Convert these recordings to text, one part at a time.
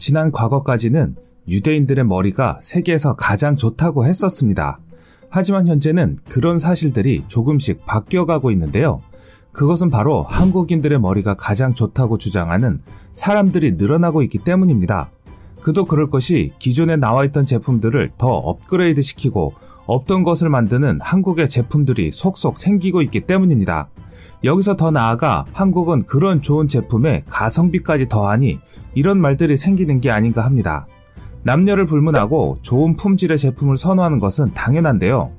지난 과거까지는 유대인들의 머리가 세계에서 가장 좋다고 했었습니다. 하지만 현재는 그런 사실들이 조금씩 바뀌어가고 있는데요. 그것은 바로 한국인들의 머리가 가장 좋다고 주장하는 사람들이 늘어나고 있기 때문입니다. 그도 그럴 것이 기존에 나와 있던 제품들을 더 업그레이드 시키고 없던 것을 만드는 한국의 제품들이 속속 생기고 있기 때문입니다. 여기서 더 나아가 한국은 그런 좋은 제품에 가성비까지 더하니 이런 말들이 생기는 게 아닌가 합니다. 남녀를 불문하고 좋은 품질의 제품을 선호하는 것은 당연한데요.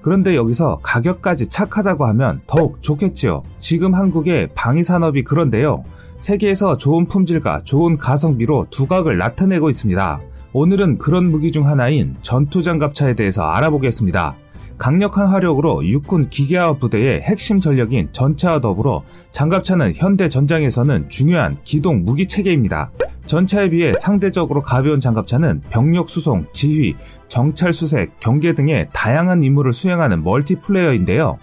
그런데 여기서 가격까지 착하다고 하면 더욱 좋겠지요. 지금 한국의 방위산업이 그런데요. 세계에서 좋은 품질과 좋은 가성비로 두각을 나타내고 있습니다. 오늘은 그런 무기 중 하나인 전투장갑차에 대해서 알아보겠습니다. 강력한 화력으로 육군 기계화 부대의 핵심 전력인 전차와 더불어 장갑차는 현대 전장에서는 중요한 기동 무기 체계입니다. 전차에 비해 상대적으로 가벼운 장갑차는 병력 수송, 지휘, 정찰 수색, 경계 등의 다양한 임무를 수행하는 멀티플레이어인데요.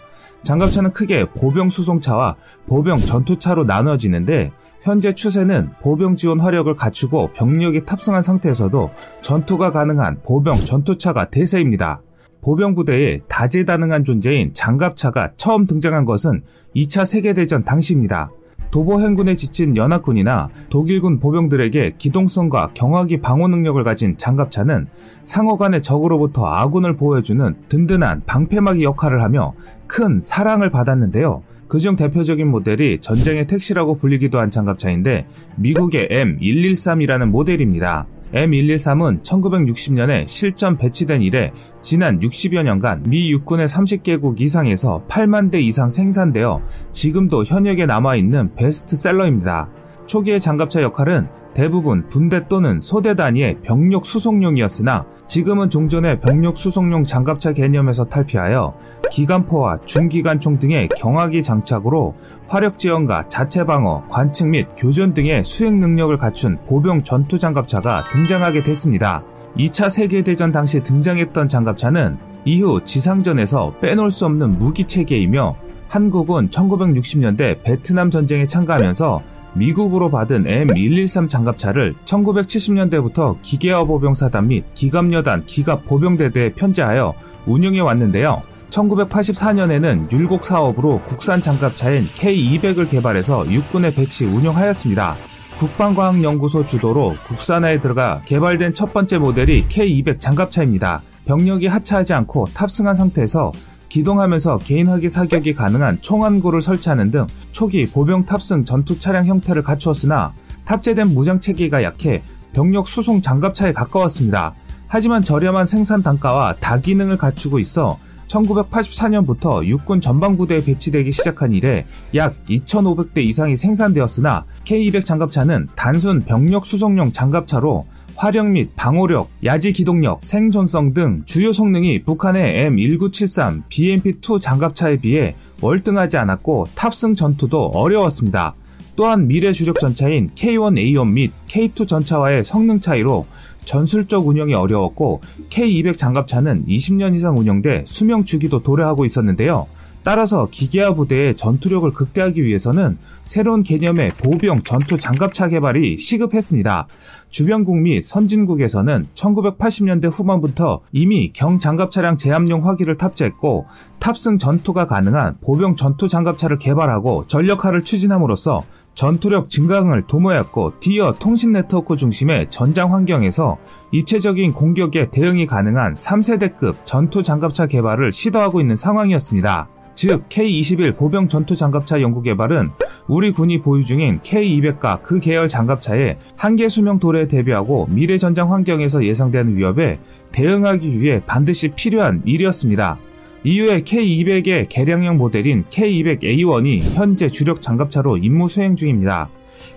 장갑차는 크게 보병 수송차와 보병 전투차로 나눠지는데 현재 추세는 보병 지원 화력을 갖추고 병력이 탑승한 상태에서도 전투가 가능한 보병 전투차가 대세입니다. 보병 부대에 다재다능한 존재인 장갑차가 처음 등장한 것은 2차 세계대전 당시입니다. 도보 행군에 지친 연합군이나 독일군 보병들에게 기동성과 경화기 방어 능력을 가진 장갑차는 상호 간의 적으로부터 아군을 보호해주는 든든한 방패막이 역할을 하며 큰 사랑을 받았는데요. 그중 대표적인 모델이 전쟁의 택시라고 불리기도 한 장갑차인데 미국의 M113이라는 모델입니다. M113은 1960년에 실전 배치된 이래 지난 60여 년간 미 육군의 30개국 이상에서 8만 대 이상 생산되어 지금도 현역에 남아있는 베스트셀러입니다. 초기의 장갑차 역할은 대부분 분대 또는 소대 단위의 병력 수송용이었으나 지금은 종전의 병력 수송용 장갑차 개념에서 탈피하여 기관포와 중기관총 등의 경화기 장착으로 화력 지원과 자체 방어, 관측 및 교전 등의 수행 능력을 갖춘 보병 전투 장갑차가 등장하게 됐습니다. 2차 세계대전 당시 등장했던 장갑차는 이후 지상전에서 빼놓을 수 없는 무기 체계이며 한국은 1960년대 베트남 전쟁에 참가하면서 미국으로 받은 M113 장갑차를 1970년대부터 기계화 보병사단 및 기갑여단 기갑 보병대대에 편제하여 운영해 왔는데요. 1984년에는 율곡 사업으로 국산 장갑차인 K200을 개발해서 육군에 배치 운영하였습니다. 국방과학연구소 주도로 국산화에 들어가 개발된 첫 번째 모델이 K200 장갑차입니다. 병력이 하차하지 않고 탑승한 상태에서 기동하면서 개인하기 사격이 가능한 총암구를 설치하는 등 초기 보병 탑승 전투 차량 형태를 갖추었으나 탑재된 무장 체계가 약해 병력 수송 장갑차에 가까웠습니다. 하지만 저렴한 생산 단가와 다기능을 갖추고 있어 1984년부터 육군 전방부대에 배치되기 시작한 이래 약 2,500대 이상이 생산되었으나 K200 장갑차는 단순 병력 수송용 장갑차로 화력 및 방호력, 야지 기동력, 생존성 등 주요 성능이 북한의 M1973 BMP-2 장갑차에 비해 월등하지 않았고 탑승 전투도 어려웠습니다. 또한 미래 주력 전차인 K1A1 및 K2 전차와의 성능 차이로 전술적 운영이 어려웠고 K200 장갑차는 20년 이상 운영돼 수명 주기도 도래하고 있었는데요. 따라서 기계화 부대의 전투력을 극대화하기 위해서는 새로운 개념의 보병 전투 장갑차 개발이 시급했습니다. 주변국 및 선진국에서는 1980년대 후반부터 이미 경장갑 차량 제압용 화기를 탑재했고 탑승 전투가 가능한 보병 전투 장갑차를 개발하고 전력화를 추진함으로써 전투력 증강을 도모했고 디어 통신 네트워크 중심의 전장 환경에서 입체적인 공격에 대응이 가능한 3세대급 전투 장갑차 개발을 시도하고 있는 상황이었습니다. 즉 K-21 보병 전투 장갑차 연구 개발은 우리 군이 보유 중인 K-200과 그 계열 장갑차의 한계 수명 도래에 대비하고 미래 전장 환경에서 예상되는 위협에 대응하기 위해 반드시 필요한 일이었습니다. 이후에 K200의 개량형 모델인 K200A1이 현재 주력 장갑차로 임무 수행 중입니다.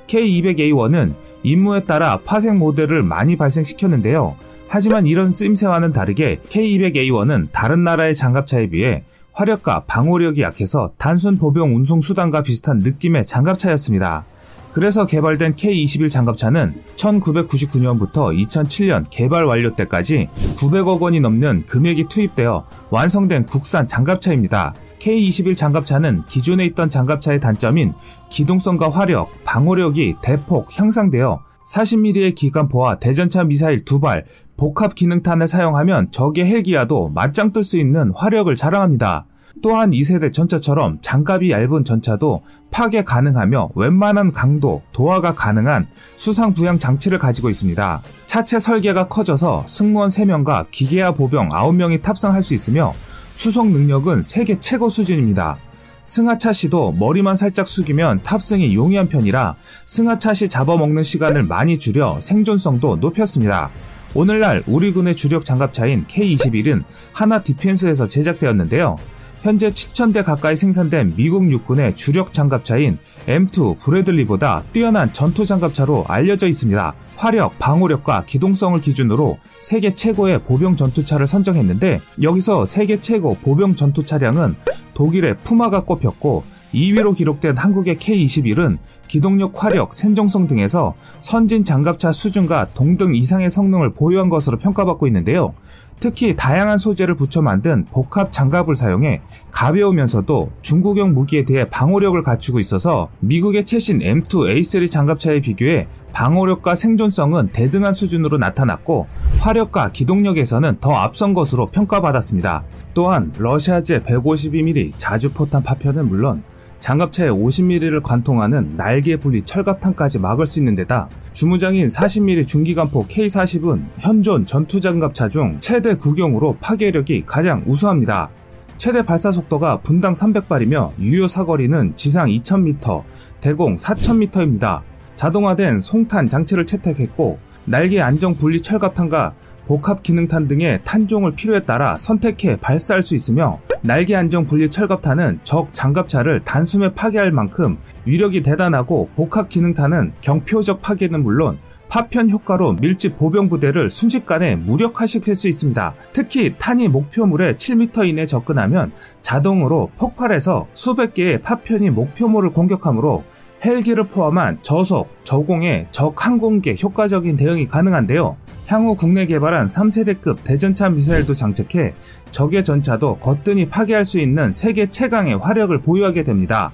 K200A1은 임무에 따라 파생 모델을 많이 발생시켰는데요. 하지만 이런 쓰임새와는 다르게 K200A1은 다른 나라의 장갑차에 비해 화력과 방호력이 약해서 단순 보병 운송 수단과 비슷한 느낌의 장갑차였습니다. 그래서 개발된 K21 장갑차는 1999년부터 2007년 개발 완료 때까지 900억 원이 넘는 금액이 투입되어 완성된 국산 장갑차입니다. K21 장갑차는 기존에 있던 장갑차의 단점인 기동성과 화력, 방호력이 대폭 향상되어 40mm의 기관포와 대전차 미사일 두발 복합 기능탄을 사용하면 적의 헬기와도 맞짱 뜰 수 있는 화력을 자랑합니다. 또한 2세대 전차처럼 장갑이 얇은 전차도 파괴 가능하며 웬만한 강도, 도하가 가능한 수상 부양 장치를 가지고 있습니다. 차체 설계가 커져서 승무원 3명과 기계화 보병 9명이 탑승할 수 있으며 수송 능력은 세계 최고 수준입니다. 승하차 시도 머리만 살짝 숙이면 탑승이 용이한 편이라 승하차 시 잡아먹는 시간을 많이 줄여 생존성도 높였습니다. 오늘날 우리 군의 주력 장갑차인 K21은 하나 디펜스에서 제작되었는데요. 현재 7,000대 가까이 생산된 미국 육군의 주력 장갑차인 M2 브래들리보다 뛰어난 전투 장갑차로 알려져 있습니다. 화력, 방호력과 기동성을 기준으로 세계 최고의 보병 전투차를 선정했는데 여기서 세계 최고 보병 전투 차량은 독일의 푸마가 꼽혔고 2위로 기록된 한국의 K21은 기동력, 화력, 생존성 등에서 선진 장갑차 수준과 동등 이상의 성능을 보유한 것으로 평가받고 있는데요. 특히 다양한 소재를 붙여 만든 복합 장갑을 사용해 가벼우면서도 중국형 무기에 대해 방호력을 갖추고 있어서 미국의 최신 M2 A3 장갑차에 비교해 방호력과 생존성은 대등한 수준으로 나타났고 화력과 기동력에서는 더 앞선 것으로 평가받았습니다. 또한 러시아제 152mm 자주포탄 파편은 물론 장갑차에 50mm를 관통하는 날개 분리 철갑탄까지 막을 수 있는 데다 주무장인 40mm 중기관포 K40은 현존 전투 장갑차 중 최대 구경으로 파괴력이 가장 우수합니다. 최대 발사 속도가 분당 300발이며 유효 사거리는 지상 2000m, 대공 4000m입니다. 자동화된 송탄 장치를 채택했고 날개 안정 분리 철갑탄과 복합 기능탄 등의 탄종을 필요에 따라 선택해 발사할 수 있으며 날개 안정 분리 철갑탄은 적 장갑차를 단숨에 파괴할 만큼 위력이 대단하고 복합 기능탄은 경표적 파괴는 물론 파편 효과로 밀집 보병 부대를 순식간에 무력화시킬 수 있습니다. 특히 탄이 목표물에 7m 이내 접근하면 자동으로 폭발해서 수백 개의 파편이 목표물을 공격하므로 헬기를 포함한 저속, 저공의 적 항공기에 효과적인 대응이 가능한데요. 향후 국내 개발한 3세대급 대전차 미사일도 장착해 적의 전차도 거뜬히 파괴할 수 있는 세계 최강의 화력을 보유하게 됩니다.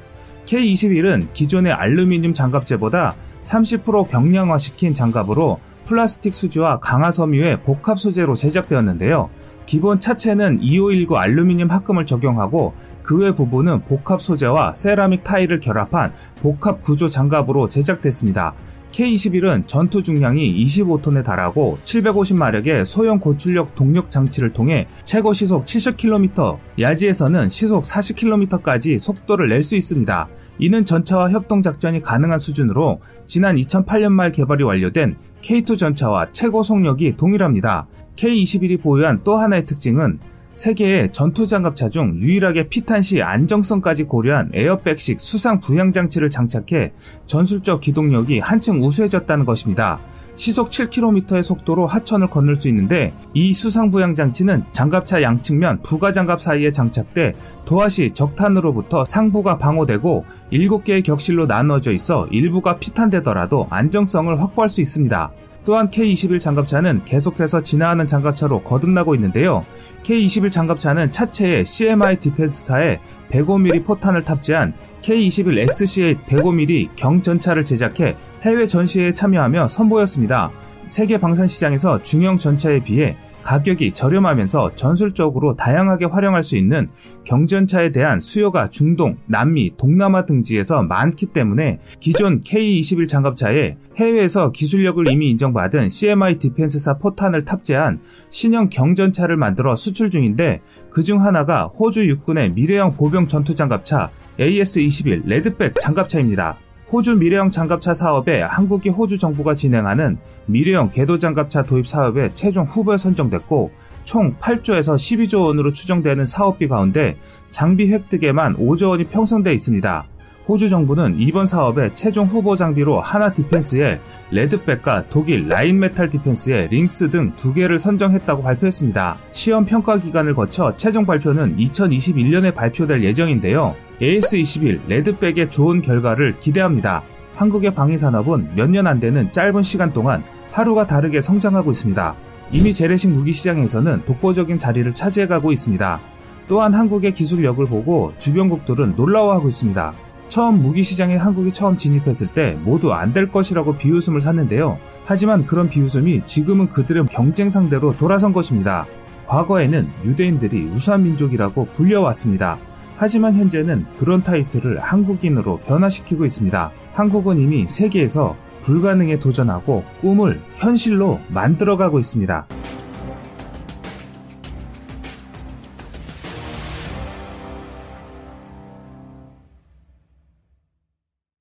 K21은 기존의 알루미늄 장갑재보다 30% 경량화시킨 장갑으로 플라스틱 수지와 강화 섬유의 복합 소재로 제작되었는데요. 기본 차체는 2519 알루미늄 합금을 적용하고 그 외 부분은 복합 소재와 세라믹 타일을 결합한 복합 구조 장갑으로 제작됐습니다. K21은 전투 중량이 25톤에 달하고 750마력의 소형 고출력 동력 장치를 통해 최고 시속 70km, 야지에서는 시속 40km까지 속도를 낼 수 있습니다. 이는 전차와 협동 작전이 가능한 수준으로 지난 2008년 말 개발이 완료된 K2 전차와 최고 속력이 동일합니다. K21이 보유한 또 하나의 특징은 세계의 전투 장갑차 중 유일하게 피탄 시 안정성까지 고려한 에어백식 수상 부양 장치를 장착해 전술적 기동력이 한층 우수해졌다는 것입니다. 시속 7km의 속도로 하천을 건널 수 있는데 이 수상 부양 장치는 장갑차 양측면 부가 장갑 사이에 장착돼 도하시 적탄으로부터 상부가 방어되고 7개의 격실로 나누어져 있어 일부가 피탄되더라도 안정성을 확보할 수 있습니다. 또한 K21 장갑차는 계속해서 진화하는 장갑차로 거듭나고 있는데요. K21 장갑차는 차체에 CMI 디펜스사의 105mm 포탄을 탑재한 K21 XC8 105mm 경전차를 제작해 해외 전시회에 참여하며 선보였습니다. 세계 방산 시장에서 중형 전차에 비해 가격이 저렴하면서 전술적으로 다양하게 활용할 수 있는 경전차에 대한 수요가 중동, 남미, 동남아 등지에서 많기 때문에 기존 K21 장갑차에 해외에서 기술력을 이미 인정받은 CMI 디펜스사 포탄을 탑재한 신형 경전차를 만들어 수출 중인데 그중 하나가 호주 육군의 미래형 보병 전투 장갑차 AS-21 레드백 장갑차입니다. 호주 미래형 장갑차 사업에 한국이 호주 정부가 진행하는 미래형 궤도 장갑차 도입 사업에 최종 후보에 선정됐고 총 8조에서 12조 원으로 추정되는 사업비 가운데 장비 획득에만 5조 원이 편성돼 있습니다. 호주 정부는 이번 사업에 최종 후보 장비로 하나 디펜스의 레드백과 독일 라인 메탈 디펜스의 링스 등 두 개를 선정했다고 발표했습니다. 시험 평가 기간을 거쳐 최종 발표는 2021년에 발표될 예정인데요. AS21 레드백의 좋은 결과를 기대합니다. 한국의 방위산업은 몇 년 안 되는 짧은 시간 동안 하루가 다르게 성장하고 있습니다. 이미 재래식 무기 시장에서는 독보적인 자리를 차지해가고 있습니다. 또한 한국의 기술력을 보고 주변국들은 놀라워하고 있습니다. 처음 무기 시장에 한국이 처음 진입했을 때 모두 안 될 것이라고 비웃음을 샀는데요. 하지만 그런 비웃음이 지금은 그들의 경쟁 상대로 돌아선 것입니다. 과거에는 유대인들이 우수한 민족이라고 불려왔습니다. 하지만 현재는 그런 타이틀을 한국인으로 변화시키고 있습니다. 한국은 이미 세계에서 불가능에 도전하고 꿈을 현실로 만들어가고 있습니다.